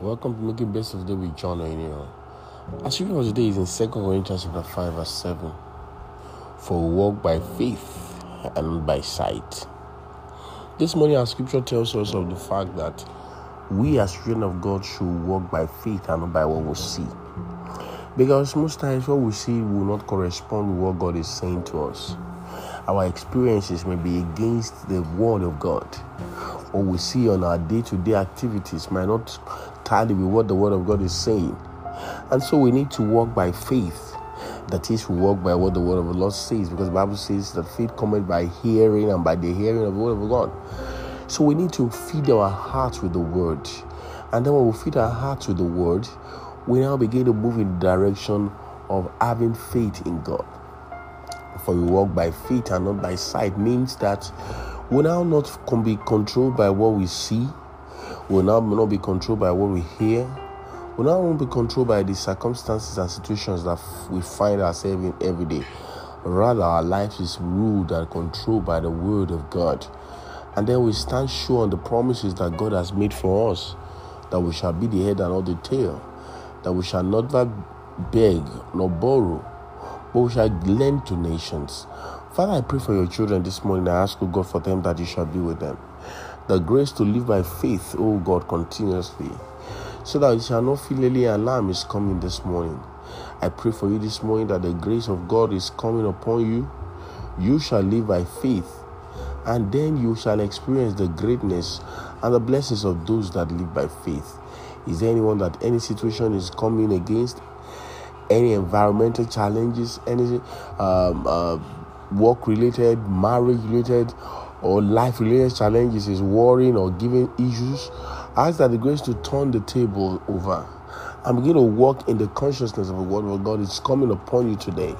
Welcome to Making Best of the Day with John O'Neill. Our scripture of today is in 2 Corinthians chapter 5, verse 7. For we walk by faith and not by sight. This morning, our scripture tells us of the fact that we, as children of God, should walk by faith and not by what we see. Because most times, what we see will not correspond with what God is saying to us. Our experiences may be against the word of God. What we see on our day to day activities might not tally with what the word of God is saying. And so we need to walk by faith. That is, we walk by what the word of the Lord says, because the Bible says that faith cometh by hearing and by the hearing of the word of God. So we need to feed our hearts with the word. And then when we feed our hearts with the word, we now begin to move in the direction of having faith in God for we walk by faith and not by sight means that we now not can be controlled by what we see, we now not be controlled by what we hear, we now won't be controlled by the circumstances and situations that we find ourselves in every day. Rather, our life is ruled and controlled by the Word of God. And then we stand sure on the promises that God has made for us that we shall be the head and not the tail, that we shall not beg nor borrow, but we shall lend to nations. Father, I pray for your children this morning. I ask, O God, for them that you shall be with them. The grace to live by faith, O God, continuously, so that you shall not feel any alarm is coming this morning. I pray for you this morning that the grace of God is coming upon you. You shall live by faith, and then you shall experience the greatness and the blessings of those that live by faith. Is there anyone that any situation is coming against? Any environmental challenges, any um, uh, work related, marriage related, or life related challenges is worrying or giving issues, ask that the grace to turn the table over and begin to walk in the consciousness of the word of God is coming upon you today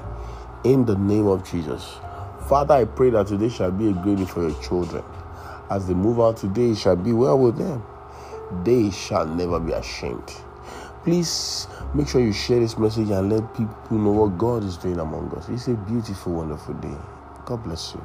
in the name of Jesus. Father, I pray that today shall be a great day for your children. As they move out today, it shall be well with them. They shall never be ashamed. Please make sure you share this message and let people know what God is doing among us. It's a beautiful, wonderful day. God bless you.